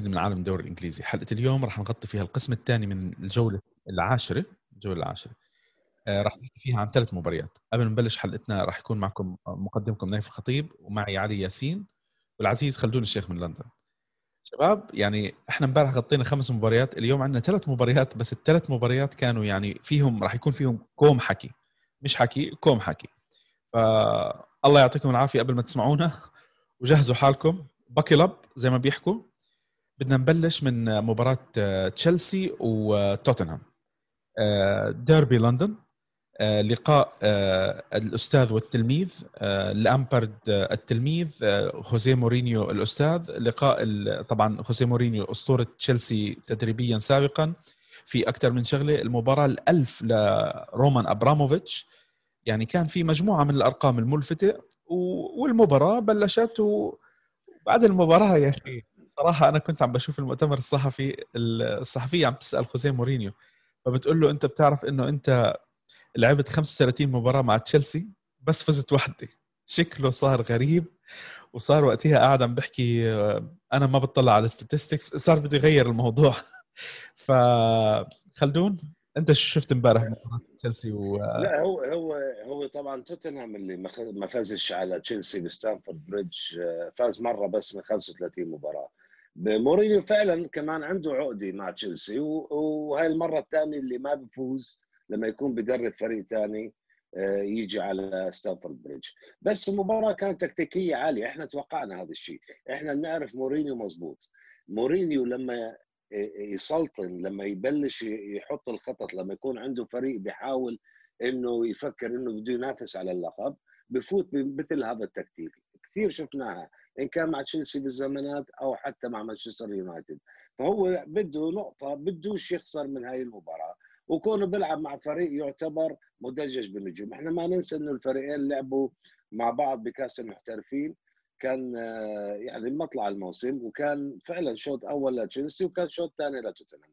جديده من عالم الدوري الإنجليزي. حلقة اليوم راح نغطي فيها القسم الثاني من الجولة العاشرة الجولة العاشرة. آه، راح نحكي فيها عن ثلاث مباريات. قبل ما نبلش حلقتنا راح يكون معكم مقدمكم نايف الخطيب ومعي علي ياسين والعزيز خلدون الشيخ من لندن. شباب يعني إحنا امبارح غطينا خمس مباريات اليوم عندنا ثلاث مباريات بس الثلاث مباريات كانوا يعني فيهم راح يكون فيهم كوم حكي. مش حكي كوم حكي. فالله يعطيكم العافية قبل ما تسمعونا. وجهزوا حالكم. buckle up زي ما بيحكوا. بدنا نبلش من مباراة آه، تشيلسي وتوتنهام. آه، ديربي لندن. آه، لقاء الأستاذ والتلميذ لامبرد التلميذ خوزيه مورينيو الأستاذ. لقاء طبعا خوزيه مورينيو أسطورة تشيلسي تدريبيا سابقا في أكثر من شغلة. المباراة الألف لرومان أبراموفيتش. يعني كان في مجموعة من الأرقام الملفتة والمباراة بلشت وبعد المباراة يا أخي صراحة أنا كنت عم بشوف المؤتمر الصحفي الصحفية عم تسأل خوسيه مورينيو فبتقول له أنت بتعرف إنه أنت لعبت 35 مباراة مع تشيلسي بس فزت وحدة شكله صار غريب وصار وقتها قاعد عم بحكي أنا ما بطلع على ال statistics صار بده يغير الموضوع. فخلدون أنت شو شفت امبارح مباراه تشيلسي و لا هو هو هو طبعا توتنهام اللي ما فازش على تشيلسي بستانفورد بريدج فاز مرة بس من 35 مباراة. مورينيو فعلا كمان عنده عقدة مع تشيلسي وهي المرة الثانية اللي ما بفوز لما يكون بدرب فريق ثاني آه، يجي على ستانفورد بريدج بس المباراة كانت تكتيكية عالية إحنا توقعنا هذا الشيء. إحنا بنعرف مورينيو مزبوط مورينيو لما يسلطن لما يبلش يحط الخطط لما يكون عنده فريق بيحاول إنه يفكر إنه بده ينافس على اللقب بفوت بمثل هذا التكتيك. كثير شفناها. إن كان مع تشيلسي بالزمانات أو حتى مع مانشستر يونايتد. فهو بده نقطة بدوش يخسر من هاي المباراة. وكونه بيلعب مع فريق يعتبر مدجج بالنجوم إحنا ما ننسى إنه الفريقين لعبوا مع بعض بكأس المحترفين. كان آه، يعني مطلع الموسم وكان فعلا شوط أول لتشيلسي وكان شوط ثاني لتوتنهام.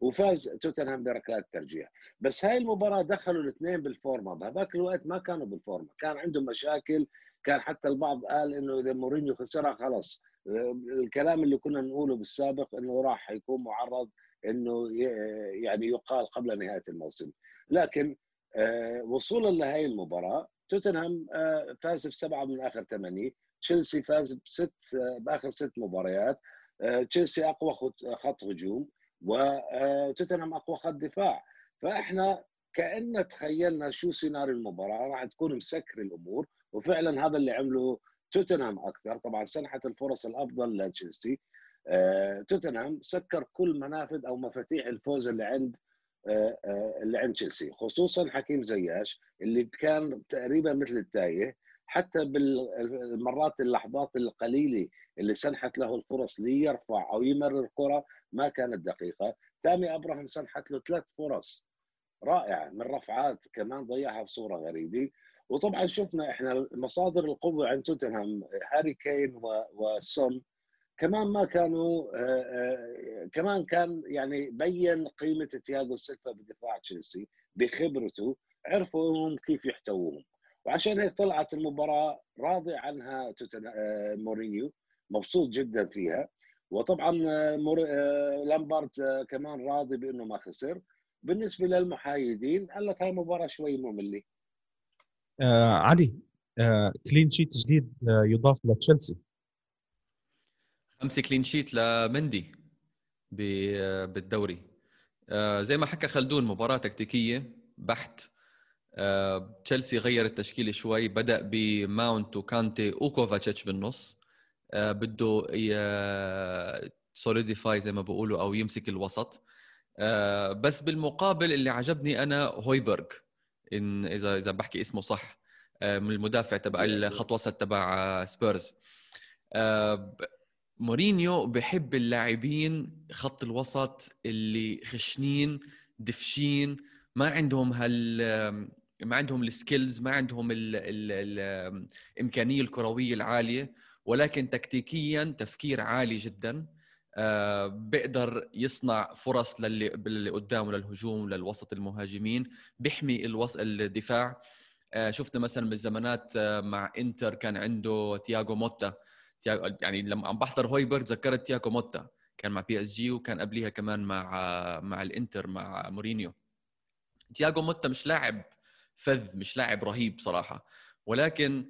وفاز توتنهام بركلات ترجيح بس هاي المباراة دخلوا الاثنين بالفورما بهذاك الوقت ما كانوا بالفورما كان عندهم مشاكل كان حتى البعض قال إنه إذا مورينيو خسرها خلص الكلام اللي كنا نقوله بالسابق إنه راح يكون معرض إنه يعني يقال قبل نهاية الموسم. لكن آه، وصولا لهي المباراة توتنهام آه، فاز بسبعة من آخر ثمانية. تشيلسي فاز بست بآخر ست مباريات. آه، تشيلسي أقوى خط هجوم وتوتنهام أقوى خط دفاع. فإحنا كأن تخيلنا شو سيناريو المباراة راح تكون مسكر الأمور. وفعلا هذا اللي عمله توتنهام أكثر. طبعا سنحت الفرص الأفضل لتشيلسي. آه، توتنهام سكر كل منافذ أو مفاتيح الفوز اللي عند آه، اللي عند تشيلسي خصوصا حكيم زياش اللي كان تقريبا مثل التايه. حتى بالمرات اللحظات القليلة اللي سنحت له الفرص ليرفع أو يمرر كرة ما كانت دقيقة، تامي أبراهيم سنحت له ثلاث فرص رائعة من رفعات كمان ضيعها بصورة غريبة، وطبعا شفنا إحنا مصادر القوة عند توتنهام هاري كين وسون كمان ما كانوا آه، آه، كمان كان يعني بين قيمة تياغو سيلفا بدفاع تشيلسي بخبرته عرفوا انهم كيف يحتووهم. وعشان هيك طلعت المباراة راضي عنها آه، مورينيو مبسوط جدا فيها. وطبعا لامبارد كمان راضي بأنه ما خسر. بالنسبة للمحايدين قال لك هاي مباراة شوي مملة. آه علي آه كلين شيت جديد آه يضاف لتشيلسي. خمسة كلين شيت لمندي بالدوري. آه زي ما حكى خلدون مباراة تكتيكية بحت. آه، تشيلسي غير التشكيله شوي بدأ بماونت وكانتي وكوفاتشيتش بالنص. آه، بده solidify زي ما بقولوا أو يمسك الوسط. آه، بس بالمقابل اللي عجبني أنا هويبرغ. إن إذا إذا بحكي اسمه صح من المدافع تبع الخط وسط تبع سبيرز. مورينيو بحب اللاعبين خط الوسط اللي خشنين دفشين ما عندهم هال ما عندهم ال skills ما عندهم ال ال ال الامكانيه الكروية العالية ولكن تكتيكيا تفكير عالي جدا. آه، بيقدر يصنع فرص للي اللي قدامه للهجوم للوسط المهاجمين بيحمي الوسط الدفاع. آه، شفنا مثلا بالزمانات آه، مع إنتر كان عنده تياغو موتا. يعني لما عم بحضر هويبرغ ذكرت تياغو موتا. كان مع بي إس جي وكان قبليها كمان مع مع الإنتر مع مورينيو. تياغو موتا مش لاعب فذ مش لاعب رهيب صراحة. ولكن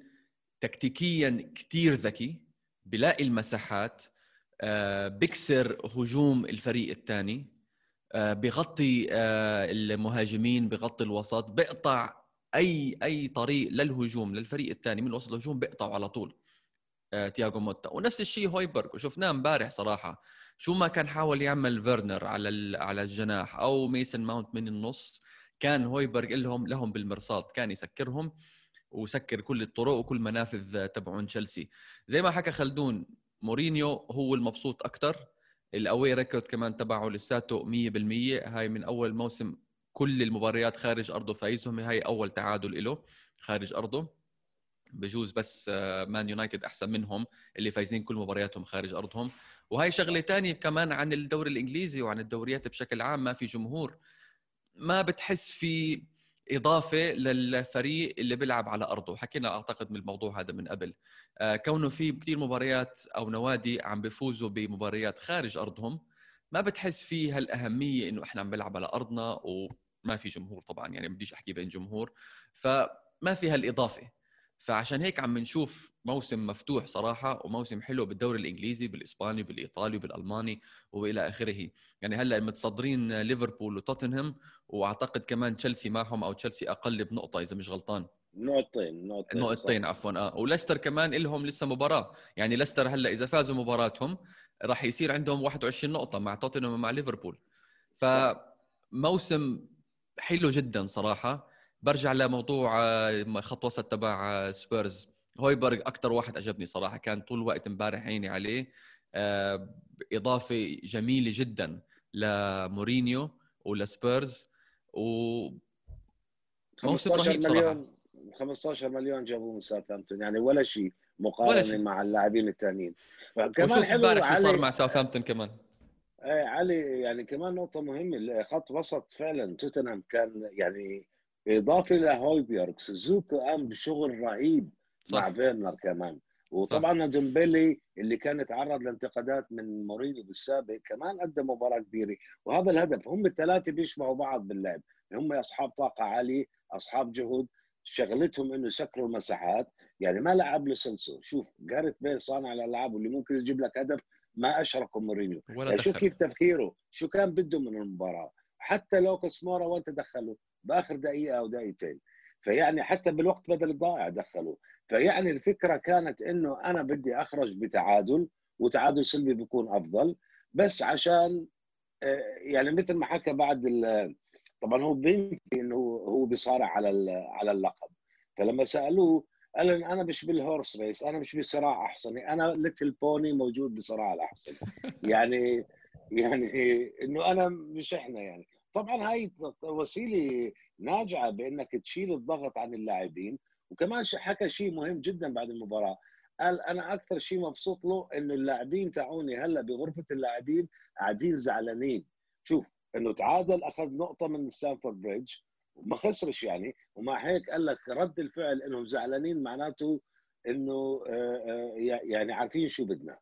تكتيكيا كثير ذكي بلاقي المساحات آه، بكسر هجوم الفريق الثاني آه، بغطي آه، المهاجمين بغطي الوسط بيقطع أي أي طريق للهجوم للفريق الثاني من وسط الهجوم بيقطعوا على طول تياغو موتا. ونفس الشيء هويبرغ وشفناه امبارح صراحة. شو ما كان حاول يعمل فيرنر على على الجناح أو ميسن ماونت من النص كان هويبرغ لهم لهم بالمرصاد كان يسكرهم وسكر كل الطرق وكل منافذ تبعون تشيلسي. زي ما حكى خلدون مورينيو هو المبسوط أكثر ال away record كمان تبعه لساته 100% هاي من أول موسم كل المباريات خارج أرضه فايزهم. هاي أول تعادل له خارج أرضه. بجوز بس مان آه، يونايتد أحسن منهم اللي فايزين كل مبارياتهم خارج أرضهم. وهي شغلة تانية كمان عن الدوري الإنجليزي وعن الدوريات بشكل عام. ما في جمهور ما بتحس في إضافة للفريق اللي بيلعب على أرضه. حكينا أعتقد من الموضوع هذا من قبل. آه، كونه في كثير مباريات أو نوادي عم بيفوزوا بمباريات خارج أرضهم ما بتحس في هالأهمية إنه إحنا عم بنلعب على أرضنا وما في جمهور طبعا يعني بديش أحكي بين جمهور. فما في هالإضافة. فعشان هيك عم نشوف موسم مفتوح صراحة وموسم حلو بالدوري الإنجليزي بالإسباني بالإيطالي بالألماني وإلى آخره. يعني هلأ متصدرين ليفربول وتوتنهام وأعتقد كمان تشيلسي معهم أو تشيلسي أقل بنقطة إذا مش غلطان. نقطتين نقطتين نقطتين عفوا. آه. وليستر كمان لهم لسه مباراة. يعني ليستر هلأ إذا فازوا مباراتهم راح يصير عندهم 21 نقطة مع توتنهام ومع ليفربول. فموسم حلو جدا صراحة. برجع لموضوع آه، خط وسط تبع آه، سبيرز. هويبرغ أكثر واحد عجبني صراحة كان طول الوقت امبارح عيني عليه. آه، إضافة جميلة جدا لمورينيو ولسبيرز و موسم رهيب صراحة. 15 مليون جابوه من ساوثهامبتون يعني ولا شيء مقارنة مع اللاعبين الثانيين كمان حلو امبارح شو صار مع ساوثهامبتون كمان. إيه علي يعني كمان نقطة مهمة خط وسط فعلا توتنهام كان يعني إضافة لهويبيرغ سيسوكو قام بشغل رهيب صح. مع فيرنر كمان. وطبعا ندومبيلي اللي كان تعرض لانتقادات من مورينيو بالسابق كمان قدم مباراة كبيرة. وهذا الهدف هم الثلاثة بيشبهوا بعض باللعب. هم أصحاب طاقة عالية أصحاب جهد شغلتهم إنه يسكروا المساحات. يعني ما لعب لسلسو شوف جاريث بيل صانع الألعاب واللي ممكن يجيب لك هدف ما اشركوا مورينيو. يعني شوف كيف تفكيره شو كان بده من المباراة. حتى لوكاس مورا وين تدخلوا؟ بآخر دقيقة أو دقيقتين. فيعني حتى بالوقت بدل الضائع دخلوا. فيعني الفكرة كانت إنه أنا بدي أخرج بتعادل وتعادل سلبي بيكون أفضل. بس عشان آه، يعني مثل ما حكى بعد طبعا هو بينفي إنه هو بيصارع على على اللقب. فلما سألوه قال أنا مش بال horse race أنا مش بصراع احصنة أنا little pony موجود بصراع الاحصنه يعني يعني إنه أنا مش إحنا يعني. طبعا هاي وسيله ناجعة بأنك تشيل الضغط عن اللاعبين. وكمان حكى شيء مهم جدا بعد المباراة. قال أنا أكثر شيء مبسوط له إنه اللاعبين تاعوني هلأ بغرفة اللاعبين قاعدين زعلانين. شوف إنه تعادل أخذ نقطة من ستامفورد بريدج وما خسرش يعني. ومع هيك قال لك رد الفعل إنهم زعلانين معناته إنه آه، آه، يعني عارفين شو بدنا.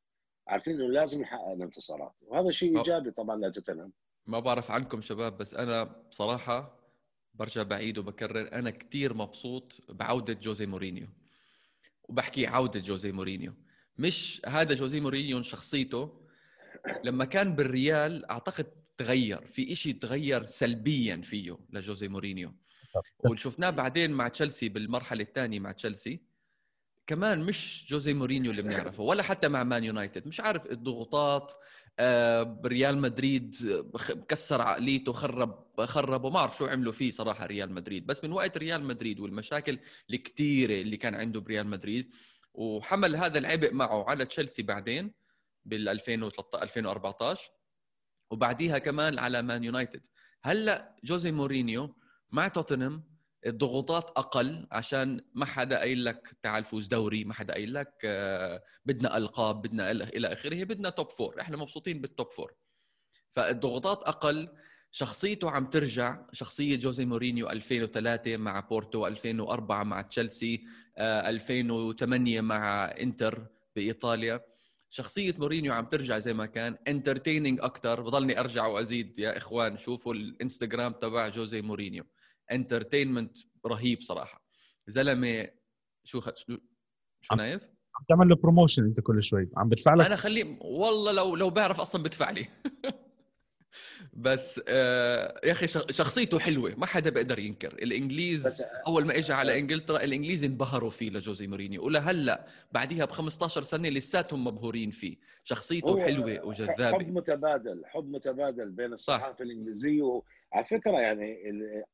عارفين إنه لازم نحقق الانتصارات. وهذا شيء إيجابي طبعا لتوتنهام ما بعرف عنكم شباب بس أنا بصراحة برجع بعيد وبكرر أنا كثير مبسوط بعودة جوزي مورينيو. وبحكي عودة جوزي مورينيو. مش هذا جوزي مورينيو شخصيته لما كان بالريال أعتقد تغير في إشي تغير سلبيا فيه لجوزي مورينيو. وشفناه بعدين مع تشيلسي بالمرحلة الثانية مع تشيلسي. كمان مش جوزي مورينيو اللي بنعرفه ولا حتى مع مان يونايتد. مش عارف الضغوطات ريال مدريد كسر عقليته خرب خرب وما أعرف شو عملوا فيه صراحة ريال مدريد. بس من وقت ريال مدريد والمشاكل الكثيره اللي كان عنده بريال مدريد وحمل هذا العبء معه على تشيلسي بعدين بال 2013 2014 وبعديها كمان على مان يونايتد. هلأ جوزي مورينيو مع توتنهام الضغوطات أقل عشان ما حدا قايل لك تعال فوز دوري ما حدا قايل لك آه، بدنا ألقاب بدنا إلى آخره بدنا top four إحنا مبسوطين بال top four فالضغوطات أقل شخصيته عم ترجع شخصية جوزي مورينيو 2003 مع بورتو 2004 مع تشيلسي 2008 آه، مع إنتر بإيطاليا. شخصية مورينيو عم ترجع زي ما كان entertaining أكثر بضلني أرجع وأزيد. يا إخوان شوفوا الإنستغرام تبع جوزي مورينيو. entertainment رهيب صراحة. زلمة شو خ... شو شو نايف؟ عم تعمل له promotion أنت كل شوي. عم بدفع لك أنا خليه والله لو لو بعرف أصلا بدفع لي. بس آه يا أخي شخصيته حلوة ما حدا بيقدر ينكر. الإنجليز أول ما اجى على إنجلترا الإنجليز انبهروا فيه لجوزي مورينيو. ولهلا بعديها ب 15 سنة لساتهم مبهورين فيه. شخصيته حلوة وجذابة. حب متبادل حب متبادل بين الصحافة الإنجليزية وعلى فكرة يعني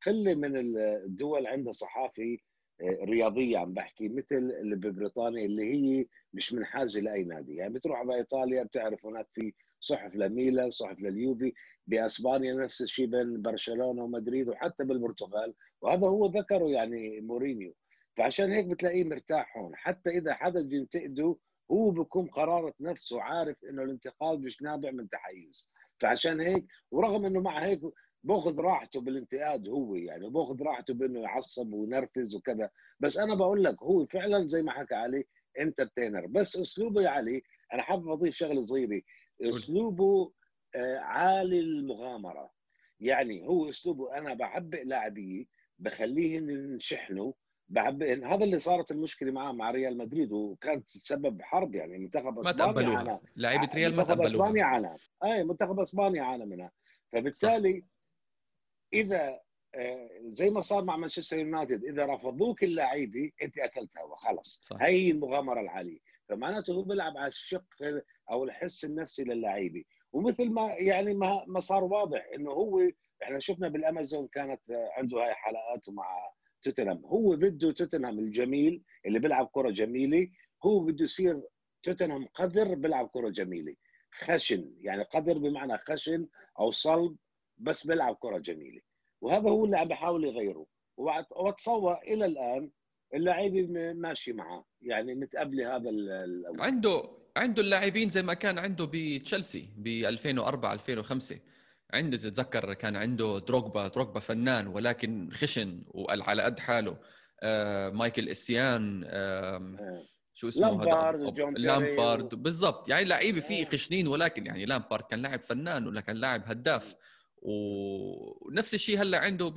قلة من الدول عندها صحافي آه، رياضية عم بحكي مثل اللي ببريطانيا اللي هي مش منحازه لأي نادي. يعني بتروح على إيطاليا بتعرف هناك في صحف لميلان صحف لليوفي بأسبانيا نفس الشيء بين برشلونة ومدريد وحتى بالبرتغال وهذا هو ذكره يعني مورينيو. فعشان هيك بتلاقيه مرتاح هون حتى إذا حدا بده ينتقده هو بكون قرارة نفسه عارف إنه الانتقاد مش نابع من تحيز. فعشان هيك ورغم إنه مع هيك بأخذ راحته بالانتقاد هو يعني باخذ راحته بإنه يعصب وينرفز وكذا بس أنا بقول لك هو فعلا زي ما حكى علي إنترتينر. بس أسلوبه يا علي أنا حابب أضيف شغلة صغيرة. أسلوبه آه، عالي المغامرة. يعني هو أسلوبه أنا بعبئ لاعبيه بخليهم ينشحنوا بعبئ هذا اللي صارت المشكلة معه مع ريال مدريد وكانت تسبب حرب يعني منتخب إسبانيا عانى. لعيبة ريال ما منتخب إسبانيا عانى. اي منتخب إسبانيا عانى منها. فبالتالي إذا آه، زي ما صار مع مانشستر يونايتد إذا رفضوك اللعيبة أنت اكلت هوا خلص هي المغامرة العالية. فمعناته هو بيلعب على الشق أو الحس النفسي للعيبة. ومثل ما يعني ما ما صار واضح إنه هو إحنا شفنا بالأمازون كانت عنده هاي حلقاته مع توتنهام. هو بده توتنهام الجميل اللي بيلعب كرة جميلة هو بده يصير توتنهام قذر بيلعب كرة جميلة. خشن يعني قذر بمعنى خشن أو صلب بس بيلعب كرة جميلة. وهذا هو اللي عم بيحاول يغيره. واتصور إلى الآن اللعيبة ماشي معه. يعني متقبله هذا الأول. عنده عنده اللاعبين زي ما كان عنده بتشيلسي ب 2004 2005 عنده تتذكر كان عنده دروغبا دروغبا فنان ولكن خشن وعلى قد حاله. آه مايكل إسيان آه شو اسمه لامبارد لامبارد. و... بالضبط. يعني لعيبة فيه خشنين ولكن يعني لامبارد كان لاعب فنان ولا كان لاعب هداف. ونفس الشيء هلا عنده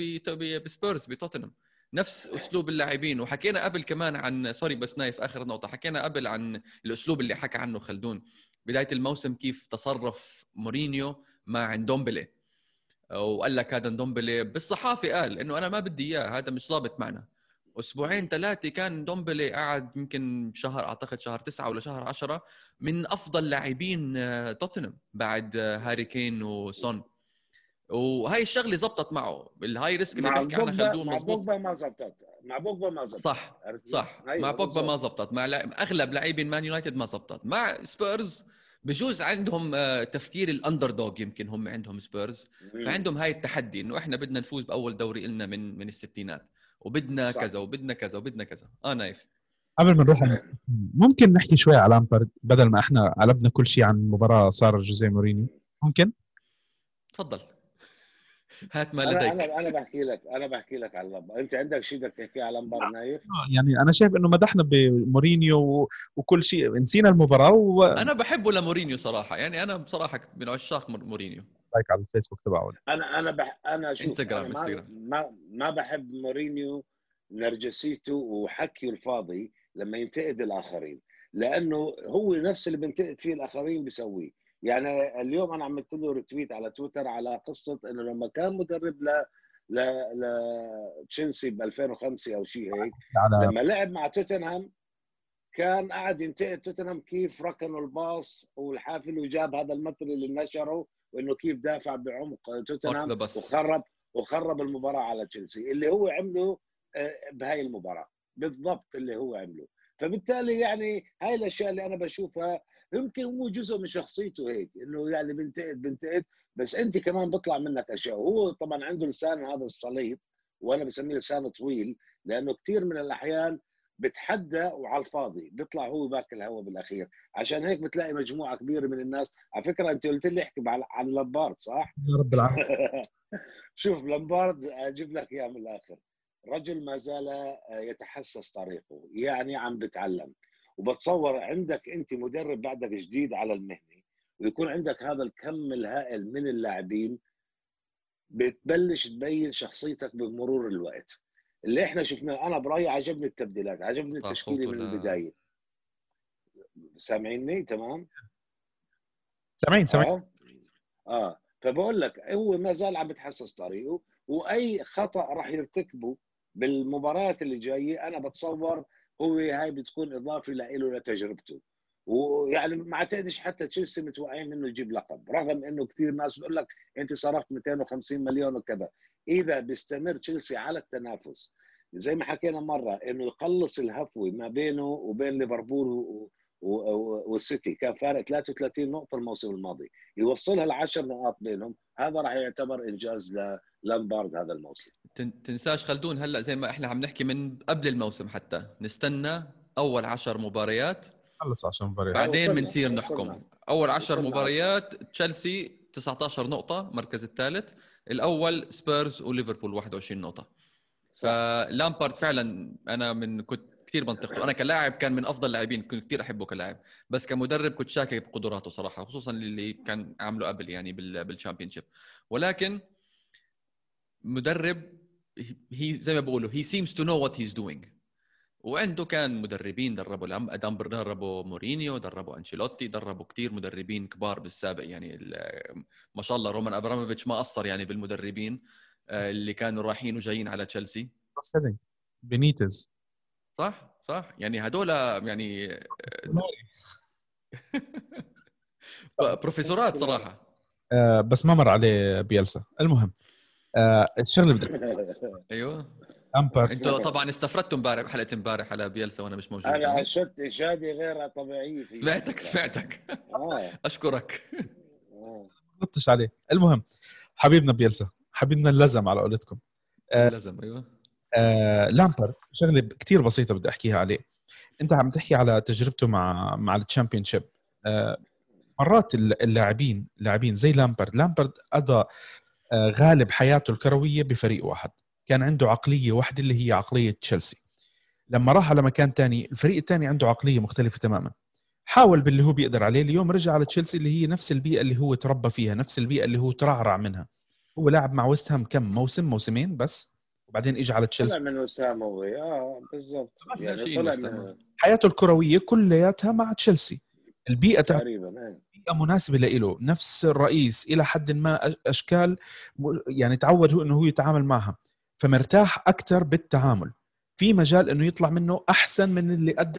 بسبيرز بتوتنهام. نفس أسلوب اللاعبين. وحكينا قبل كمان عن سوري بس نايف آخر نقطة. حكينا قبل عن الأسلوب اللي حكى عنه خلدون. بداية الموسم كيف تصرف مورينيو مع دومبلي. وقال لك هذا دومبلي بالصحافة قال إنه أنا ما بدي إياه هذا مش ضابط معنا. أسبوعين ثلاثة كان دومبلي قعد يمكن شهر أعتقد شهر تسعة ولا شهر عشرة من أفضل لاعبين آه، توتنهام بعد آه، هاري كين وسون. وهي الشغلة زبطت معه. ال high risk اللي بيحكي عنها خلدون مع بوجبا ما زبطت. مع بوجبا ما زبطت. صح صح. مع بوجبا ما زبطت. مع أغلب لاعبين مان يونايتد ما زبطت. مع سبيرز بجوز عندهم آه، تفكير ال underdog يمكن هم عندهم سبيرز. فعندهم هاي التحدي إنه إحنا بدنا نفوز بأول دوري لنا من من الستينات. وبدنا صح. كذا وبدنا كذا وبدنا كذا. آه نايف. قبل ما نروح ممكن نحكي شوي على لامبرد بدل ما إحنا قلبنا كل شيء عن مباراة صار جوزيه مورينيو. ممكن؟ تفضل. هات ما لديك أنا أنا بحكي لك أنا بحكي لك على لمبر أنت عندك شيء بدك تحكيه على لمبر نايف؟ آه، يعني أنا شايف إنه مدحنا بمورينيو وكل شيء. نسينا المباراة و... أنا بحبه لمورينيو صراحة. يعني أنا بصراحة من عشاق مورينيو. like على الفيسبوك تبعه. أنا أنا بح... أنا شوف انستغرام أنا انستغرام ما ما بحب مورينيو نرجسيته وحكيه الفاضي لما ينتقد الآخرين. لأنه هو نفس اللي بينتقد فيه الآخرين بيسويه يعني اليوم أنا عملت له retweet على تويتر على قصة إنه لما كان مدرب ل ل لتشيلسي ب 2005 أو شيء هيك لما لعب مع توتنهام كان قاعد ينتقد توتنهام كيف ركنوا الباص والحافل وجاب هذا المثل اللي نشره وإنه كيف دافع بعمق توتنهام وخرب وخرب المباراة على تشيلسي اللي هو عمله آه، بهاي المباراة بالضبط اللي هو عمله. فبالتالي يعني هاي الأشياء اللي أنا بشوفها يمكن هو جزء من شخصيته هيك إنه يعني بنتقد بنتقد بس أنت كمان بيطلع منك أشياء. وهو طبعا عنده لسان هذا السليط وأنا بسميه لسان طويل لأنه كثير من الأحيان بتحدى وعلى الفاضي بيطلع هو باكل هوا بالأخير. عشان هيك بتلاقي مجموعة كبيرة من الناس على فكرة أنت قلت لي احكي عن لامبارد صح؟ يا رب العالمين. شوف لامبارد أجيب لك إياه من الآخر. رجل ما زال يتحسس طريقه يعني عم بتعلم. وبتصور عندك أنت مدرب بعدك جديد على المهنة ويكون عندك هذا الكم الهائل من اللاعبين بتبلش تبين شخصيتك بمرور الوقت. اللي إحنا شفناه أنا برأيي عجبني التبديلات عجبني التشكيلة من البداية. سامعيني؟ تمام؟ سامعين سامعين. آه, آه. فبقول لك هو ما زال عم بتحسس طريقه وأي خطأ راح يرتكبه بالمباريات اللي جاية أنا بتصور هو هاي بتكون إضافة له لتجربته. ويعني ما اعتقدش حتى تشيلسي متوقعين منه يجيب لقب رغم إنه كثير ناس بيقول لك أنت صرفت 250 مليون وكذا. إذا بيستمر تشيلسي على التنافس زي ما حكينا مرة إنه يقلص الهفوة ما بينه وبين ليفربول والسيتي كان فارق 33 نقطة الموسم الماضي. يوصلها ل 10 نقاط بينهم هذا راح يعتبر إنجاز للامبارد هذا الموسم. تنساش خلدون هلا زي ما إحنا عم نحكي من قبل الموسم حتى. نستنى أول 10 مباريات خلص 10 مباريات. بعدين بنصير نحكم. أول 10 مباريات تشيلسي 19 نقطة المركز الثالث. الأول سبيرز وليفربول 21 نقطة. فلامبارد فعلا أنا من كنت كثير منطقته أنا كلاعب كان من أفضل اللاعبين كنت كثير أحبه كلاعب. بس كمدرب كنت شاكك بقدراته صراحة خصوصا اللي كان عامله قبل يعني بال Championship ولكن مدرب هي زي ما بقولوا هي seems to know what he's doing وعنده كان مدربين دربوا دربوا مورينيو دربوا أنشيلوتي دربوا كثير مدربين كبار بالسابق. يعني ما شاء الله رومان أبراموفيتش ما قصر يعني بالمدربين آه، اللي كانوا رايحين وجايين على تشيلسي. بينيتز صح؟ صح؟ يعني هدول يعني بروفيسورات صراحة. آه بس ما مر عليه بيلسا. المهم آه الشغلة بدي أيوه. امبر أنتوا طبعا استفردتوا امبارح بحلقه امبارح على بيلسا وأنا مش موجود. أنا اشدت إشادة غير طبيعية سمعتك سمعتك. آه. أشكرك. غطش عليه. المهم حبيبنا بيلسا حبيبنا اللزم على قولتكم. آه لزم أيوه. آه لامبارد شغلة كثير بسيطة بدي أحكيها عليه. أنت عم تحكي على تجربته مع مع ال Championship آه مرات اللاعبين لاعبين زي لامبرد لامبرد قضى آه غالب حياته الكروية بفريق واحد. كان عنده عقلية واحدة اللي هي عقلية تشيلسي. لما راح على مكان تاني الفريق الثاني عنده عقلية مختلفة تماما. حاول باللي هو بيقدر عليه. اليوم رجع على تشيلسي اللي هي نفس البيئة اللي هو تربى فيها نفس البيئة اللي هو ترعرع منها. هو لاعب مع ويست هام كم؟ موسم موسمين بس. وبعدين اجى على تشيلسي. طلع من وسام آه بالضبط. يعني طلع من حياته الكروية كلياتها مع تشيلسي. البيئة تقريبا إيه. بيئة مناسبة له نفس الرئيس إلى حد ما أشكال يعني تعود هو إنه هو يتعامل معها. فمرتاح أكثر بالتعامل. في مجال إنه يطلع منه أحسن من اللي قدم.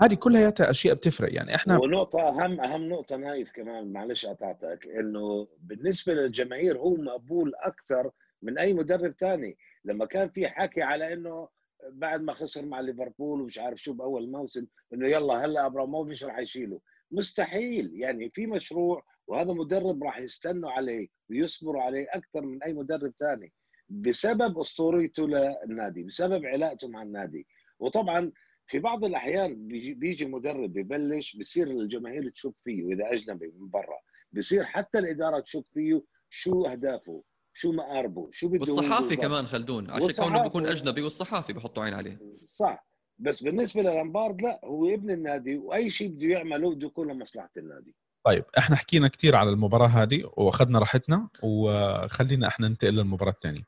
هذه كلها أشياء بتفرق. يعني إحنا ونقطة أهم أهم نقطة نايف كمان معلش قطعتك إنه بالنسبة للجماهير هو مقبول أكثر من أي مدرب ثاني لما كان في حكي على إنه بعد ما خسر مع ليفربول ومش عارف شو بأول موسم إنه يلا هلأ ابراموفيتش راح يشيله. مستحيل. يعني في مشروع وهذا مدرب راح يستنوا عليه ويصبروا عليه أكثر من أي مدرب ثاني بسبب اسطوريته للنادي بسبب علاقته مع النادي. وطبعا في بعض الأحيان بيجي, مدرب ببلش بصير الجماهير تشك فيه وإذا أجنبي من برا بصير حتى الإدارة تشك فيه شو أهدافه. شو مقاربه شو بده والصحافي كمان خلدون عشان كونه بيكون أجنبي والصحافي بحطوا عين عليه. صح. بس بالنسبة للأمبارد لا هو ابن النادي وأي شيء بده يعمله بده يكون لمصلحة النادي. طيب إحنا حكينا كثير على المباراة هذه وأخذنا راحتنا وخلينا إحنا ننتقل للمباراة الثانية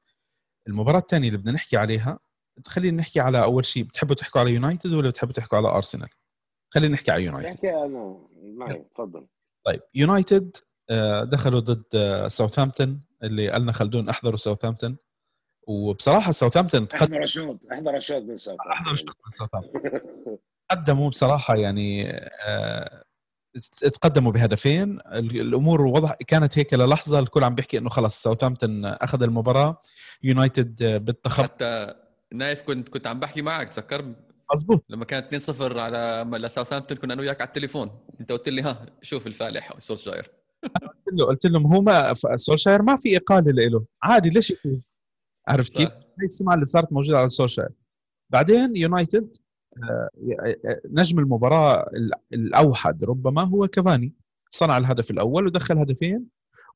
المباراة الثانية اللي بدنا نحكي عليها خلينا نحكي على أول شيء بتحبوا تحكوا على يونايتد ولا بتحبوا تحكوا على أرسنال؟ خلينا نحكي على يونايتد. نحكي أنا معي تفضل. طيب يونايتد آه، دخلوا ضد ساوثهامبتون اللي قالنا خلدون احضروا ساوثهامبتون. وبصراحة ساوثهامبتون احضر شوط احضر شوط من ساوثهامبتون. أحضر شوط من ساوثهامبتون. قدموا بصراحة يعني آه، تقدموا بهدفين. الأمور وضح كانت هيك للحظة. الكل عم بيحكي إنه خلص ساوثهامبتون أخذ المباراة. يونايتد بالتخبط حتى نايف كنت كنت عم بحكي معك تذكر؟ مزبوط لما كانت 2-0 على لساوثهامبتون كنا أنا وياك على التليفون. أنت قلت لي ها شوف الفالح سولشاير قلت له قلت لهم هو ما سولشاير ما في إقالة له. عادي ليش يفوز؟ عرفت كيف؟ هي السمعة اللي صارت موجودة على سولشاير. بعدين يونايتد آه، نجم المباراة الأوحد ربما هو كافاني. صنع الهدف الأول ودخل هدفين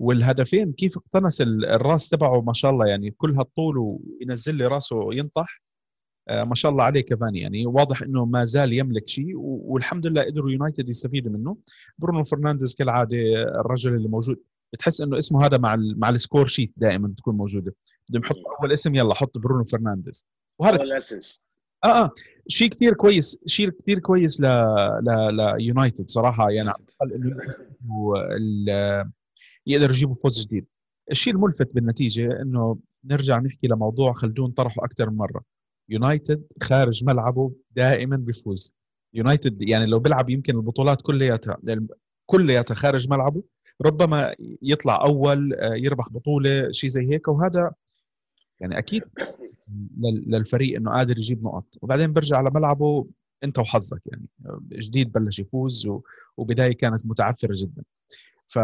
والهدفين كيف اقتنص الراس تبعه ما شاء الله يعني كل هالطول وينزل لي راسه ينطح. ما شاء الله عليه كافاني يعني. واضح إنه ما زال يملك شيء والحمد لله قدروا يونايتد يستفيدوا منه. برونو فرنانديز كالعادة الرجل اللي موجود. بتحس إنه اسمه هذا مع مع ال score sheet دائما بتكون موجودة. بدهم يحط أول اسم يلا حط برونو فرنانديز. وهذا آه آه. شيء كثير كويس شيء كثير كويس ل ل ليونايتد صراحة. يعني على الأقل يقدر يجيبوا فوز جديد. الشيء الملفت بالنتيجة إنه نرجع نحكي لموضوع خلدون طرحه أكثر من مرة. يونايتد خارج ملعبه دائما بيفوز يونايتد يعني لو بيلعب يمكن البطولات كلياتها كلياتها خارج ملعبه ربما يطلع أول آه، يربح بطولة شيء زي هيك. وهذا يعني أكيد للفريق إنه قادر يجيب نقط. وبعدين برجع على ملعبه أنت وحظك يعني. جديد بلش يفوز وبداية كانت متعثرة جدا. ف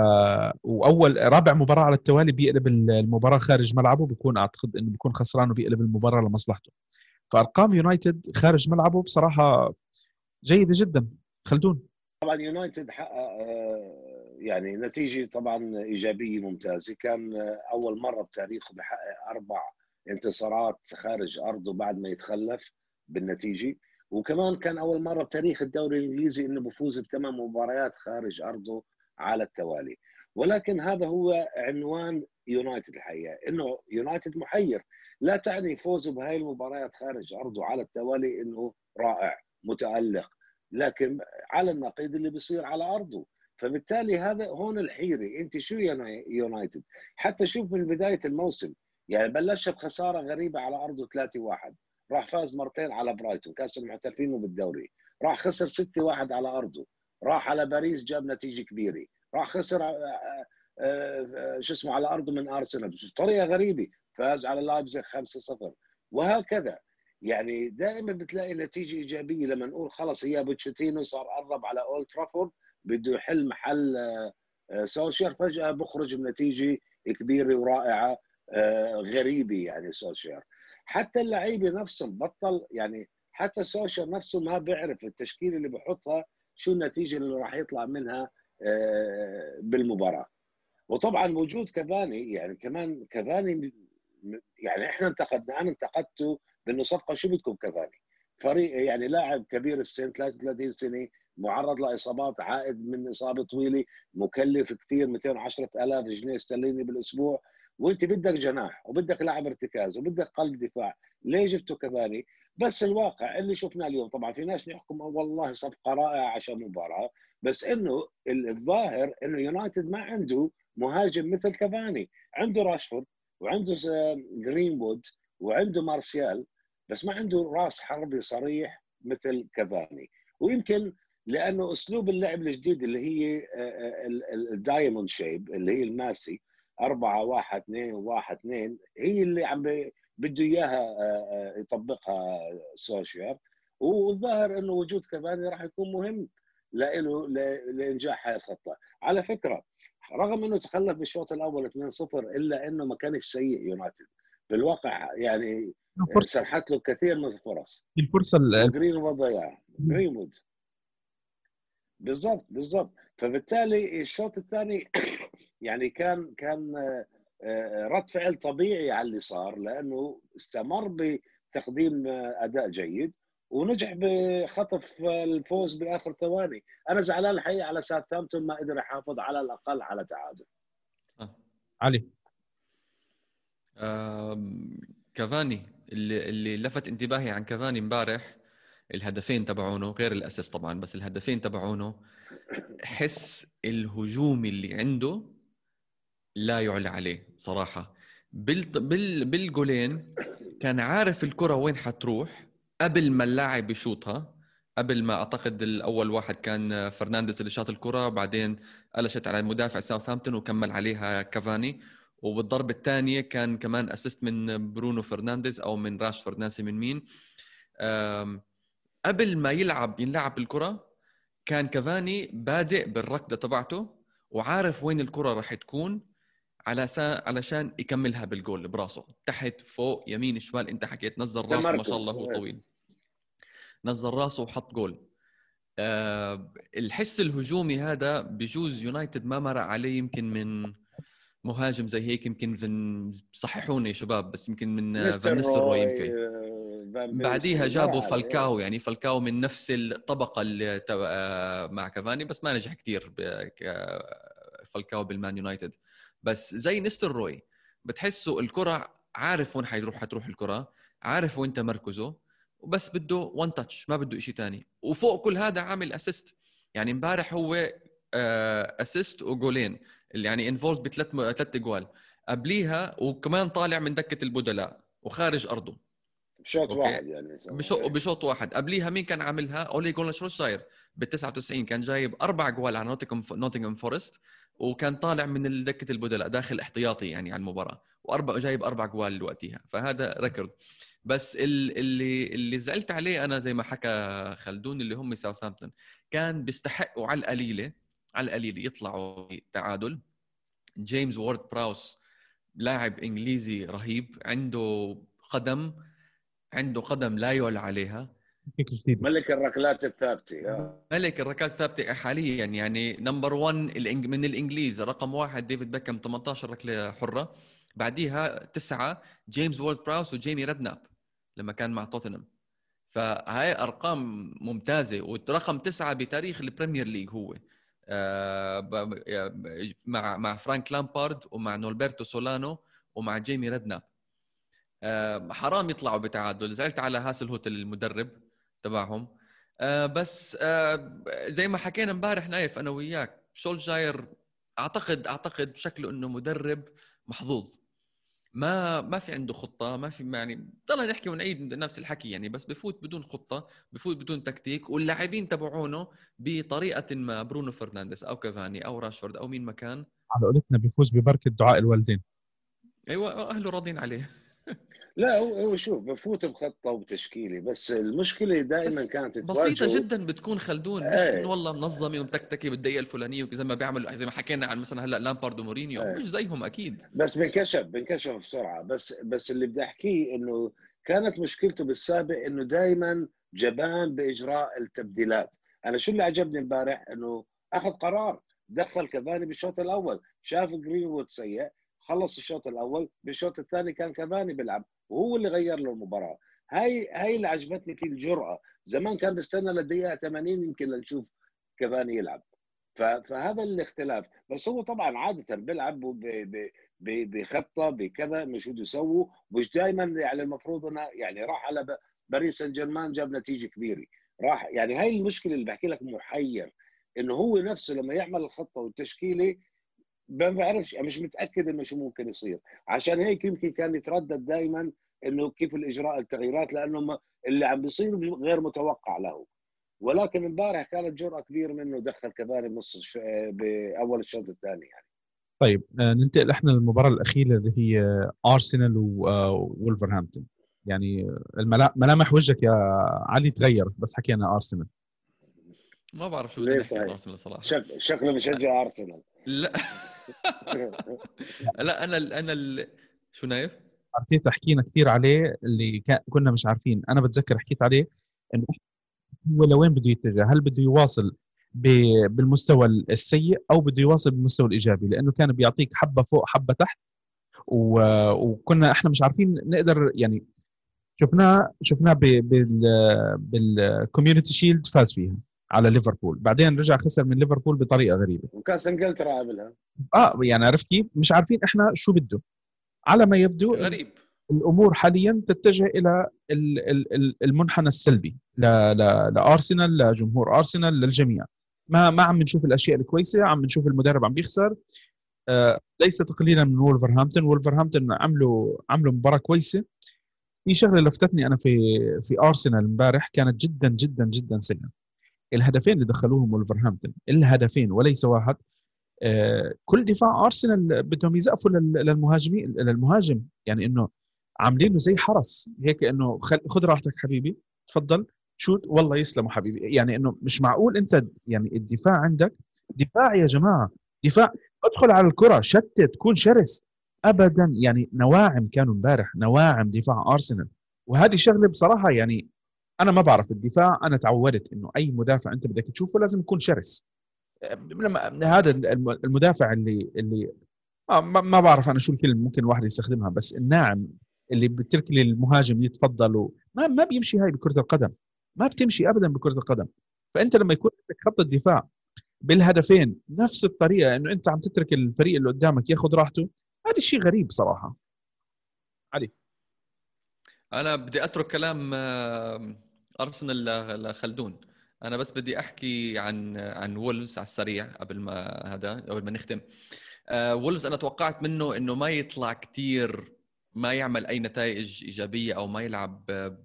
وأول رابع مباراة على التوالي بيقلب المباراة خارج ملعبه بيكون أعتقد إنه بيكون خسران وبيقلب المباراة لمصلحته. فأرقام يونايتد خارج ملعبه بصراحة جيدة جدا. خلدون. طبعا يونايتد حقق آه، يعني نتيجة طبعا إيجابية ممتازة. كان أول مرة بتاريخه بحقق أربع انتصارات خارج أرضه بعد ما يتخلف بالنتيجة. وكمان كان أول مرة بتاريخ الدوري الإنجليزي إنه بفوز بثمان مباريات خارج أرضه على التوالي. ولكن هذا هو عنوان يونايتد الحقيقة إنه يونايتد محير. لا تعني فوزه بهاي المباريات خارج أرضه على التوالي إنه رائع متألق لكن على النقيض اللي بيصير على أرضه. فبالتالي هذا هون الحيرة. أنت شو يونايتد؟ حتى شوف من بداية الموسم يعني بلش بخسارة غريبة على أرضه 3-1 راح فاز مرتين على برايتون كأس المحترفين وبالدوري. راح خسر 6-1 على أرضه راح على باريس جاب نتيجة كبيرة راح خسر شو اسمه على ارضه من أرسنال بطريقة غريبة فاز على لايبزيغ 5-0 وهكذا. يعني دائما بتلاقي نتيجة إيجابية لما نقول خلص هي بوتشيتينو صار قرب على أولد ترافورد بده يحل محل سولشاير فجأة بخرج بنتيجة كبيرة ورائعة غريبة يعني سولشاير حتى اللعيبة نفسهم بطل يعني حتى سوشيال نفسه ما بيعرف التشكيلة اللي بحطها شو النتيجة اللي راح يطلع منها آه، بالمباراة. وطبعا وجود كافاني يعني كمان كافاني يعني إحنا انتقدنا أنا انتقدته بإنه صفقة شو بدكم كافاني فريق يعني لاعب كبير السن 33 سنة معرض لإصابات عائد من إصابة طويلة مكلف كثير 210000 جنيه استرليني بالأسبوع. وأنت بدك جناح وبدك لاعب ارتكاز وبدك قلب دفاع. ليه جبته كافاني بس الواقع اللي شفناه اليوم طبعا في ناس يحكم والله صفقة رائعة عشان مباراة بس إنه الظاهر إنه يونايتد ما عنده مهاجم مثل كافاني. عنده راشفورد وعنده جرينوود وعنده مارسيال بس ما عنده راس حربي صريح مثل كافاني. ويمكن لأنه أسلوب اللعب الجديد اللي هي ال diamond shape اللي هي الماسي 4 1 2 1 2 هي اللي عم بده إياها آه، آه، يطبقها سولشاير. والظاهر إنه وجود كافاني راح يكون مهم له لإنجاح هاي الخطة. على فكرة رغم إنه تخلف بالشوط الأول 2-0 إلا إنه ما كانش سيء يونايتد. بالواقع يعني سنحت له كثير من الفرص. الفرصه جرينوود ضيع جرينوود. بالضبط بالضبط. فبالتالي الشوط الثاني يعني كان كان آه، رد فعل طبيعي على اللي صار لأنه استمر بتقديم أداء جيد. ونجح بخطف الفوز بآخر ثواني. أنا زعلان الحقيقة على ساوثهامبتون ما قدر يحافظ على الأقل على تعادل. آه. علي. كافاني اللي اللي لفت انتباهي عن كافاني امبارح الهدفين تبعونه غير ال assist طبعا بس الهدفين تبعونه حس الهجومي اللي عنده لا يعلى عليه صراحة. بال بال بالجولين كان عارف الكرة وين حتروح قبل ما اللاعب يشوطها قبل ما أعتقد الأول واحد كان فرنانديز اللي شاط الكرة بعدين قلشت على المدافع ساوثهامبتون وكمل عليها كافاني. وبالضربه الثانية كان كمان assist من برونو فرنانديز أو من راشفورد ناسي من مين. قبل ما يلعب ينلعب الكرة كان كافاني بادئ بالركضة تبعته وعارف وين الكرة راح تكون. على علشان يكملها بالجول براسه تحت فوق يمين شمال. انت حكيت نزل راسه ما شاء الله هو طويل. نزل راسه وحط جول. أه الحس الهجومي هذا بجوز يونايتد ما مرق عليه يمكن من مهاجم زي هيك يمكن فن صححوني يا شباب بس يمكن من فان نستلروي يمكن. بعديها جابوا فالكاو يعني فالكاو من نفس الطبقة اللي مع كافاني بس ما نجح كثير فالكاو بالمان يونايتد. بس زي نيستلروي بتحسوا الكرة عارف وين حيروح حتروح الكرة عارف وين تمركزه وبس بده one touch ما بده شيء ثاني وفوق كل هذا عامل assist يعني امبارح هو assist آه، وجولين اللي يعني involved بثلاث ثلاث أجوال. قبليها وكمان طالع من دكة البدلاء وخارج أرضه. بشوط واحد يعني بشوط بشوط واحد. قبليها مين كان عاملها؟ أولي جونار سولشاير بال 99 كان جايب أربع جوال على نوتنغهام فورست وكان طالع من دكة البدلاء داخل احتياطي يعني على المباراة واربع جايب أربع جوال وقتها فهذا record بس اللي اللي زعلت عليه أنا زي ما حكى خلدون اللي هم ساوثهامبتون كان بيستحقوا على القليله على القليلة يطلعوا تعادل جيمس وورد براوس لاعب إنجليزي رهيب عنده قدم عنده قدم لا يعلى عليها. ملك الركلات الثابتة ملك الركلات الثابتة حاليا يعني number 1 من الإنجليز رقم واحد ديفيد بيكم 18 ركلة حرة بعديها تسعة جيمس وورد براوس وجيمي ريدناب لما كان مع توتنهام. فهاي أرقام ممتازة ورقم تسعة بتاريخ ال Premier League هو آه، مع مع فرانك لامبارد ومع نولبيرتو سولانو ومع جيمي ريدناب آه، حرام يطلعوا بتعادل. زعلت على هازنهوتل المدرب. تبعهم. آه، بس زي ما حكينا امبارح نايف أنا وياك سولشاير أعتقد أعتقد شكله إنه مدرب محظوظ. ما ما في عنده خطة ما في يعني ضلنا نحكي ونعيد نفس الحكي يعني بس بفوت بدون خطة بفوت بدون تكتيك واللاعبين تبعونه بطريقة ما برونو فرنانديز أو كافاني أو راشفورد أو مين ما كان. على قولتنا بيفوز ببركة دعاء الوالدين. أيوه أهله راضين عليه. لا هو شوف بفوت بخطة وبتشكيلة بس المشكلة دائما كانت بسيطة جدا بتكون خلدون مش إيه. والله منظمة ومتكتكة بالدقيقة الفلانية زي ما بيعملوا زي ما حكينا عن مثلا هلأ لامبارد ومورينيو إيه. مش زيهم أكيد بس بنكشف بنكشف بسرعة بس بس اللي بدي أحكيه إنه كانت مشكلته بالسابق إنه دائما جبان بإجراء التبديلات أنا شو اللي عجبني امبارح إنه أخذ قرار دخل كفاني بالشوط الأول شاف جرينوود سيء خلص الشوط الأول بالشوط الثاني كان كفاني بيلعب وهو اللي غير له المباراة. هاي هاي اللي عجبتني فيه الجرأة. زمان كان بيستنى للدقيقة 80 يمكن لنشوف كفاني يلعب. فهذا الاختلاف. بس هو طبعا عادة بيلعب بخطة بكذا مش بده يسووا مش دائما يعني المفروض إنه يعني راح على باريس سان جيرمان جاب نتيجة كبيرة. راح يعني هاي المشكلة اللي بحكي لك محير. إنه هو نفسه لما يعمل الخطة والتشكيلة ما بعرفش مش متأكد إنه شو ممكن يصير. عشان هيك يمكن كان يتردد دائما إنه كيف الإجراء التغييرات لأنه اللي عم بيصير غير متوقع له. ولكن امبارح كانت جرأة كبيرة منه دخل كفاري بنص باول الشوط الثاني يعني. طيب آه، ننتقل إحنا للمباراة الأخيرة اللي هي أرسنال وولفرهامبتون آه، يعني ملامح وجهك يا علي تغير بس حكينا أرسنال ما بعرف شو ليه أرسنال صراحة. شكله مشجع أرسنال. لا. لا أنا أنا ال... شو نايف؟ أرتيتا حكينا كثير عليه اللي كنا مش عارفين. أنا بتذكر حكيت عليه إنه هو لوين بده يتجه؟ هل بده يواصل بالمستوى السيء أو بده يواصل بالمستوى الإيجابي؟ لأنه كان بيعطيك حبة فوق حبة تحت. و... وكنا إحنا مش عارفين نقدر يعني شفناه شفناه بال بال Community Shield فاز فيها. على ليفربول. بعدين رجع خسر من ليفربول بطريقة غريبة. وكاس إنجلترا قبلها آه يعني عرفت كيف؟ مش عارفين إحنا شو بده. على ما يبدو غريب. الأمور حاليا تتجه إلى المنحنى السلبي لأرسنال لجمهور أرسنال للجميع. ما ما عم نشوف الأشياء الكويسة عم نشوف المدرب عم بيخسر. آه ليس تقليلا من وولفرهامبتون. وولفرهامبتون عملوا عملوا مباراة كويسة. في شغلة لفتتني أنا في في أرسنال امبارح كانت جدا جدا جدا سيئه الهدفين اللي دخلوهم ولفرهامبتون الهدفين وليس واحد. آه، كل دفاع أرسنال بدهم يزقفوا للمهاجمين للمهاجم. يعني إنه عاملينه زي حرس. هيك إنه خذ راحتك حبيبي تفضل شوت والله يسلموا حبيبي. يعني إنه مش معقول أنت يعني الدفاع عندك. دفاع يا جماعة دفاع ادخل على الكرة شتت كون شرس. ابدا يعني نواعم كانوا امبارح نواعم دفاع أرسنال. وهذه شغلة بصراحة يعني أنا ما بعرف الدفاع أنا تعودت إنه أي مدافع أنت بدك تشوفه لازم يكون شرس. هذا المدافع اللي اللي ما بعرف أنا شو الكلمة ممكن الواحد يستخدمها بس الناعم اللي بترك لي المهاجم يتفضل ما ما بيمشي هاي بكرة القدم. ما بتمشي ابدا بكرة القدم. فأنت لما يكون عندك خط الدفاع بالهدفين نفس الطريقة إنه أنت عم تترك الفريق اللي قدامك ياخذ راحته هذا الشيء غريب صراحة. علي. أنا بدي أترك كلام آه، أرسنال لخلدون. أنا بس بدي أحكي عن عن وولفز على السريع قبل ما هذا قبل ما نختم. وولفز أنا توقعت منه إنه ما يطلع كثير ما يعمل أي نتائج إيجابية أو ما يلعب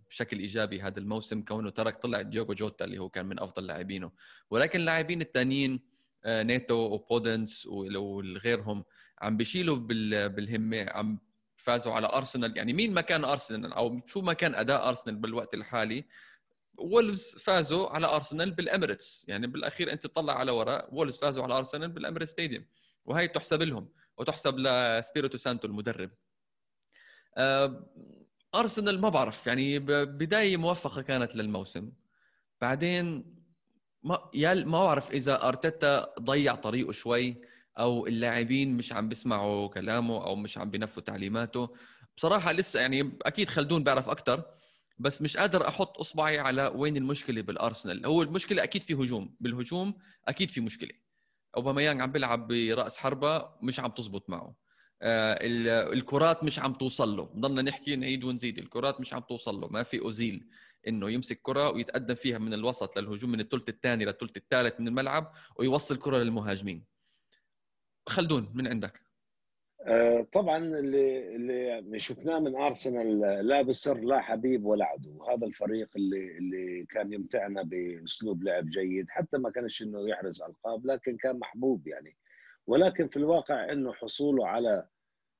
بشكل إيجابي هذا الموسم كونه ترك طلع ديوغو جوتا اللي هو كان من أفضل لاعبينه. ولكن اللاعبين الثانيين آه، نيتو وبودينس وغيرهم عم بيشيلوا بالهمة عم فازوا على أرسنال. يعني مين ما كان أرسنال؟ أو شو ما كان أداء أرسنال بالوقت الحالي؟ وولفز فازوا على أرسنال بالإميريتس. يعني بالأخير أنت تطلع على وراء وولفز فازوا على أرسنال بالإميريتس stadium. وهي تحسب لهم وتحسب لسبيريتو سانتو المدرب. آه، أرسنال ما بعرف يعني بداية موفقة كانت للموسم. بعدين ما ما بعرف إذا أرتيتا ضيع طريقه شوي. أو اللاعبين مش عم بيسمعوا كلامه أو مش عم بينفذوا تعليماته. بصراحة لسه يعني أكيد خلدون بيعرف أكثر بس مش قادر أحط إصبعي على وين المشكلة بالأرسنال. هو المشكلة أكيد في هجوم بالهجوم أكيد في مشكلة. أوباميانج عم بيلعب برأس حربة مش عم تزبط معه. آه الكرات مش عم توصل له. ضلنا نحكي نعيد ونزيد. الكرات مش عم توصل له. ما في أوزيل إنه يمسك كرة ويتقدم فيها من الوسط للهجوم من الثلث الثاني للثلث الثالث من الملعب ويوصل كرة للمهاجمين. خلدون من عندك؟ آه، طبعا اللي اللي شفناه من أرسنال لا بسر لا حبيب ولا عدو. هذا الفريق اللي اللي كان يمتعنا بأسلوب لعب جيد حتى ما كانش إنه يحرز ألقاب لكن كان محبوب يعني. ولكن في الواقع إنه حصوله على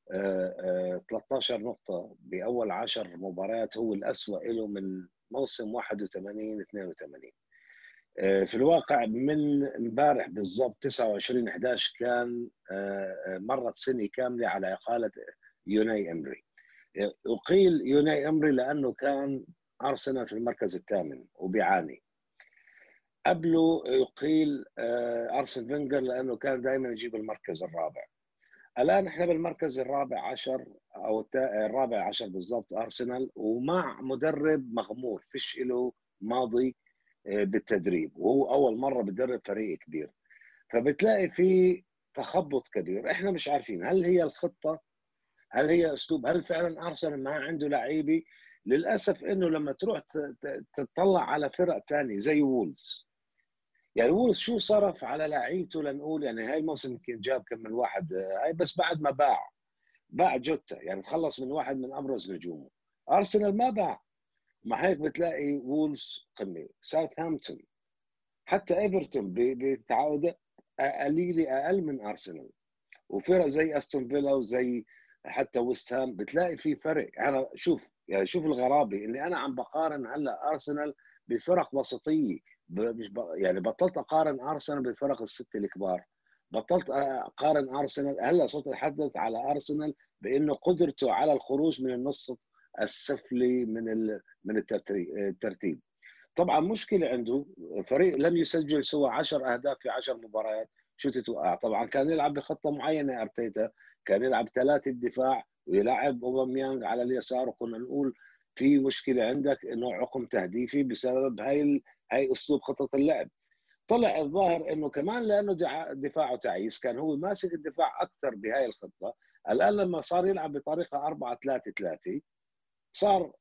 13 آه، آه، نقطة بأول 10 مباريات هو الأسوأ له من موسم 81 82 آه، في الواقع من امبارح بالضبط 29 11 كان آه، آه، مرت سنة كاملة على إقالة يوناي إمري. أقيل يوناي إمري لأنه كان أرسنال في المركز الثامن وبيعاني. قبله يقيل أرسن فينجر لأنه كان دائما يجيب المركز الرابع. الآن إحنا بالمركز الرابع عشر أو الرابع عشر بالضبط أرسنال ومع مدرب مغمور فيش له ماضي. آه، بالتدريب وهو أول مرة بدرب فريق كبير. فبتلاقي في تخبط كبير. إحنا مش عارفين هل هي الخطة هل هي أسلوب هل فعلا أرسنال ما عنده لعيبة. للأسف إنه لما تروح تطلع على فرق ثانية زي وولفز. يعني وولفز شو صرف على لعيبته لنقول يعني هاي الموسم يمكن جاب كم من واحد هاي بس بعد ما باع. باع جوتا يعني تخلص من واحد من ابرز نجومه. أرسنال ما باع. مع هيك بتلاقي وولفز قمة ساوثهامبتون. حتى إيفرتون بتعود قليله أقل من أرسنال. وفرق زي أستون فيلا وزي حتى ويست هام بتلاقي في فرق. أنا شوف يعني شوف الغرابة اني أنا عم بقارن هلأ أرسنال بفرق وسطية. مش. يعني بطلت أقارن أرسنال بالفرق الست الكبار. بطلت أقارن أرسنال هلأ صرت اتحدث على أرسنال بإنه قدرته على الخروج من النصف السفلي من من الترتيب. طبعا مشكلة عنده فريق لم يسجل سوى 10 أهداف في 10 مباريات شو تتوقع طبعا كان يلعب بخطة معينة أرتيتا كان يلعب ثلاثة بدفاع ويلعب أوباميانغ على اليسار. وكنا نقول في مشكلة عندك إنه عقم تهديفي بسبب هاي هاي أسلوب خطه اللعب. طلع الظاهر إنه كمان لأنه دفاعه تعيس كان هو ماسك الدفاع أكثر بهاي الخطة. الآن لما صار يلعب بطريقة 4 3 3 صار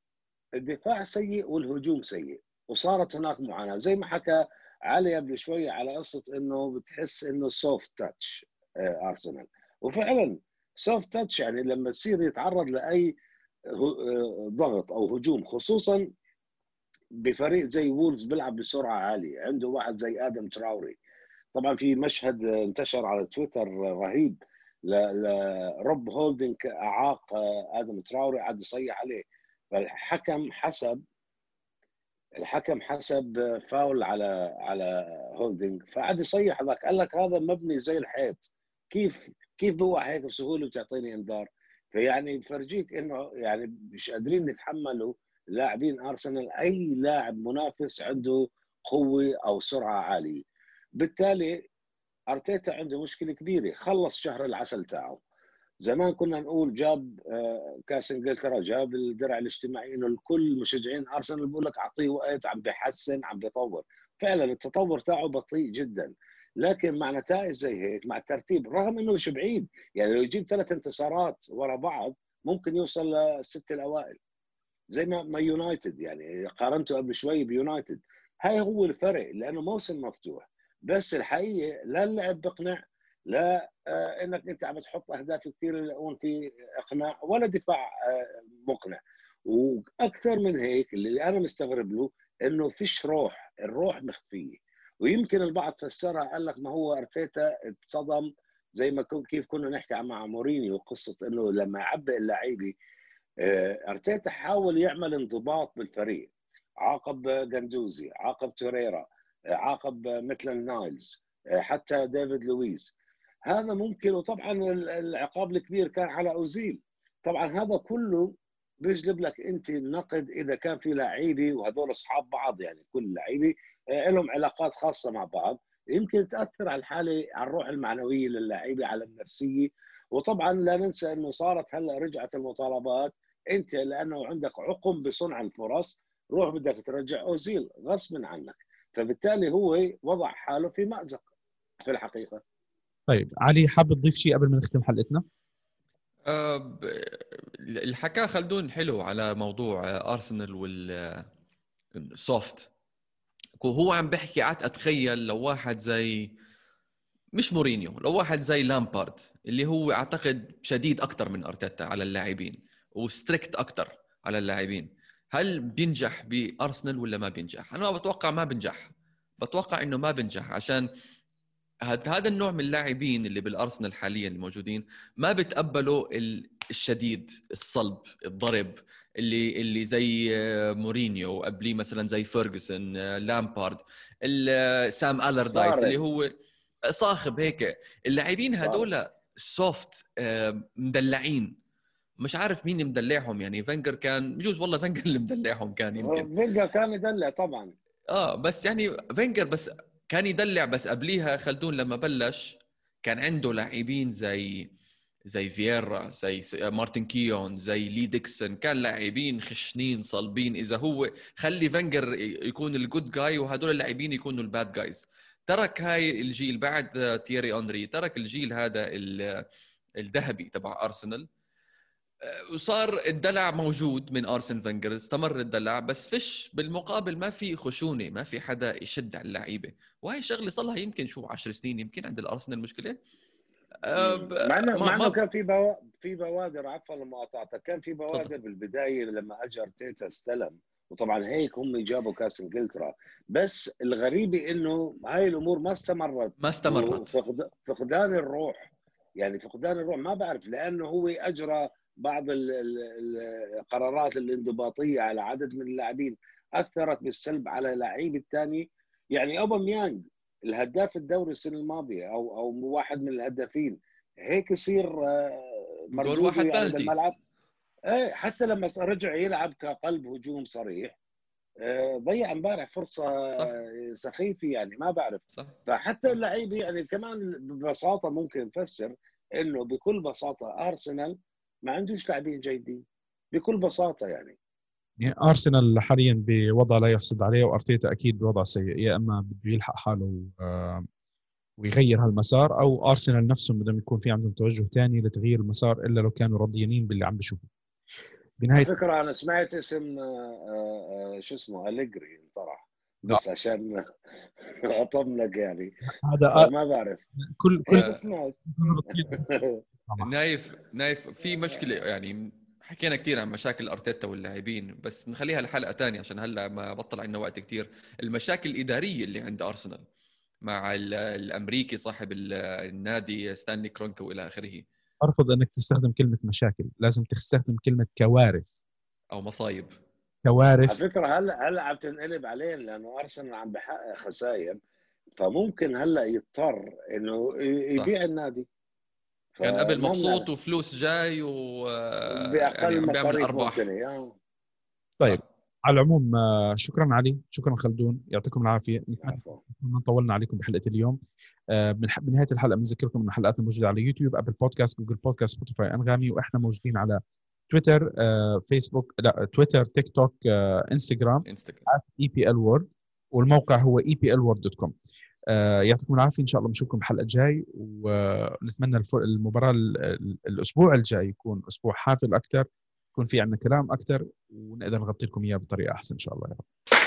الدفاع سيء والهجوم سيء وصارت هناك معاناة. زي ما حكى علي قبل شوية على قصة إنه بتحس إنه soft touch ارسنال وفعلا soft touch يعني لما تصير يتعرض لأي آه، ضغط أو هجوم خصوصا بفريق زي وولفز بيلعب بسرعة عالية. عنده واحد زي آدم تراوري. طبعا في مشهد انتشر على تويتر رهيب لروب هولدنج أعاق آه، آدم تراوري قعد يصيح عليه. فالحكم حسب الحكم حسب فاول على على هولدنج فقعد يصيح هذاك قال لك هذا مبني زي الحيط. كيف كيف بوقع هيك بسهولة وتعطيني إنذار؟ فيعني بفرجيك إنه يعني مش قادرين نتحملوا لاعبين أرسنال. أي لاعب منافس عنده قوة أو سرعة عالية. بالتالي أرتيتا عنده مشكلة كبيرة. خلص شهر العسل تاعه. زمان كنا نقول جاب آه، كاس إنجلترا جاب الدرع الاجتماعي إنه الكل مشجعين أرسنال بيقول لك أعطيه وقت عم بيحسن عم بيطور. فعلا التطور تاعه بطيء جدا. لكن مع نتائج زي هيك مع الترتيب رغم إنه مش بعيد يعني لو يجيب ثلاث انتصارات ورا بعض ممكن يوصل للست الأوائل. زي ما ما يونايتد يعني قارنته قبل شوي بيونايتد. هاي هو الفرق لأنه موسم مفتوح. بس الحقيقة لا اللعب بقنع لا آه، إنك أنت عم تحط أهداف كثير يلاقون في إقناع ولا دفاع آه، مقنع. وأكثر من هيك اللي أنا مستغرب له إنه فيش روح الروح مخفية. ويمكن البعض فسرها قال لك ما هو أرتيتا اتصدم زي ما كيف كنا نحكي مع مورينيو قصة إنه لما يعبئ اللعيبة آه، أرتيتا حاول يعمل انضباط بالفريق. عاقب جندوزي عاقب توريرا عاقب ميتلاند نايلز حتى ديفيد لويس هذا ممكن وطبعا العقاب الكبير كان على أوزيل. طبعا هذا كله بيجلب لك أنت النقد إذا كان في لعيبة وهذول أصحاب بعض يعني كل لعيبة آه، لهم علاقات خاصة مع بعض. يمكن تأثر على الحالة على الروح المعنوية للاعيبه على النفسية. وطبعا لا ننسى إنه صارت هلأ رجعت المطالبات. أنت لأنه عندك عقم بصنع الفرص روح بدك ترجع أوزيل غصبا عنك. فبالتالي هو وضع حاله في مأزق في الحقيقة. طيب علي حاب تضيف شيء قبل ما نختم حلقتنا؟ أه اللي حكاه خلدون حلو على موضوع أرسنال والسوفت هو عم بحكي قعدت أتخيل لو واحد زي مش مورينيو لو واحد زي لامبارد اللي هو أعتقد شديد أكثر من أرتيتا على اللاعبين و strict أكثر على اللاعبين هل بينجح بأرسنال ولا ما بينجح؟ أنا بتوقع ما بينجح بتوقع إنه ما بينجح عشان هذا النوع من اللاعبين اللي بالأرسنال حاليا الموجودين ما بتقبلوا الشديد الصلب الضرب اللي اللي زي مورينيو وقبليه مثلا زي فيرجسون لامبارد سام ألاردايس اللي هو صاخب هيك. اللاعبين هذول soft مدلعين. مش عارف مين مدلعهم يعني فينجر كان بجوز والله فينجر اللي مدلعهم كان يمكن. فينجر كان يدلع طبعا. آه بس يعني فينجر بس كان يدلع بس قبليها خلدون لما بلش كان عنده لاعبين زي زي فييرا زي مارتن كيون زي لي ديكسون كان لاعبين خشنين صلبين. إذا هو خلي فينجر يكون ال good guy وهدول اللاعبين يكونوا ال bad guys ترك هاي الجيل بعد تيري هنري ترك الجيل هذا الذهبي تبع ارسنال وصار الدلع موجود من أرسن فينجر استمر الدلع بس فيش بالمقابل ما في خشونة ما في حدا يشد على اللعيبة. وهي شغلة صار لها يمكن شو 10 سنين يمكن عند الأرسنال مشكله أه مع انه مع إنه كان في بوا... في بوادر عفوا لمقاطعتك كان في بوادر. بالبداية لما اجى أرتيتا استلم وطبعا هيك هم جابوا كأس إنجلترا. بس الغريبه إنه هاي الأمور ما استمرت. ما استمرت. فقدان الروح. يعني فقدان الروح ما بعرف لأنه هو أجرى بعض القرارات الانضباطيه على عدد من اللاعبين أثرت بالسلب على لعيب الثاني. يعني أوباميانج الهداف الدوري السنة الماضية أو أو واحد من الهدافين. هيك يصير آه، مردود واحد يعني الملعب. إيه حتى لما رجع يلعب كقلب هجوم صريح آه، ضيع امبارح فرصة صح. سخيفة يعني ما بعرف. صح. فحتى اللعيبه يعني كمان ببساطة ممكن نفسر إنه بكل بساطة أرسنال ما عندوش لاعبين جيدين بكل بساطة يعني. يعني أرسنال حاليا بوضع لا يحسد عليه وأرتيتا أكيد بوضع سيء يا إما بده يلحق حاله ويغير هالمسار أو أرسنال نفسهم بدهم يكون في عندهم توجه ثاني لتغيير المسار إلا لو كانوا رضيانين باللي عم بيشوفوه بنهاية فكرة أنا سمعت اسم آه، آه، شو اسمه أليجري انطرح بس عشان اطمنك يعني. هذا ما بعرف. كل كل سمعت نايف نايف في مشكلة يعني حكينا كثير عن مشاكل أرتيتا واللاعبين بس بنخليها لحلقة ثانية عشان هلأ ما بطل عندنا وقت كثير المشاكل الإدارية اللي عند أرسنال مع الأمريكي صاحب النادي ستانلي كرونكي وإلى آخره. أرفض إنك تستخدم كلمة مشاكل لازم تستخدم كلمة كوارث. أو مصايب. كوارث. على فكرة هلا هلا عم تنقلب عليه لأنه أرسنال عم بحقق خسائر فممكن هلا يضطر إنه يبيع صح. النادي. كان قبل مبسوط وفلوس جاي و بأقل يعني مصاريف ممكن طيب على العموم آه، شكرا علي. شكرا خلدون. يعطيكم العافية. ما طولنا عليكم بحلقة اليوم. آه، بنهاية الحلقة بنذكركم ان حلقاتنا موجودة على يوتيوب ابل بودكاست جوجل بودكاست سبوتيفاي أنغامي وإحنا موجودين على تويتر فيسبوك لا تويتر تيك توك انستغرام انستغرام EPL World والموقع هو EPL World dot com يعطيكم العافية إن شاء الله بنشوفكم الحلقة الجاي ونتمنى المباراة الأسبوع الجاي يكون أسبوع حافل أكثر يكون في عندنا كلام أكثر ونقدر نغطي لكم إياه بطريقة أحسن إن شاء الله يا رب.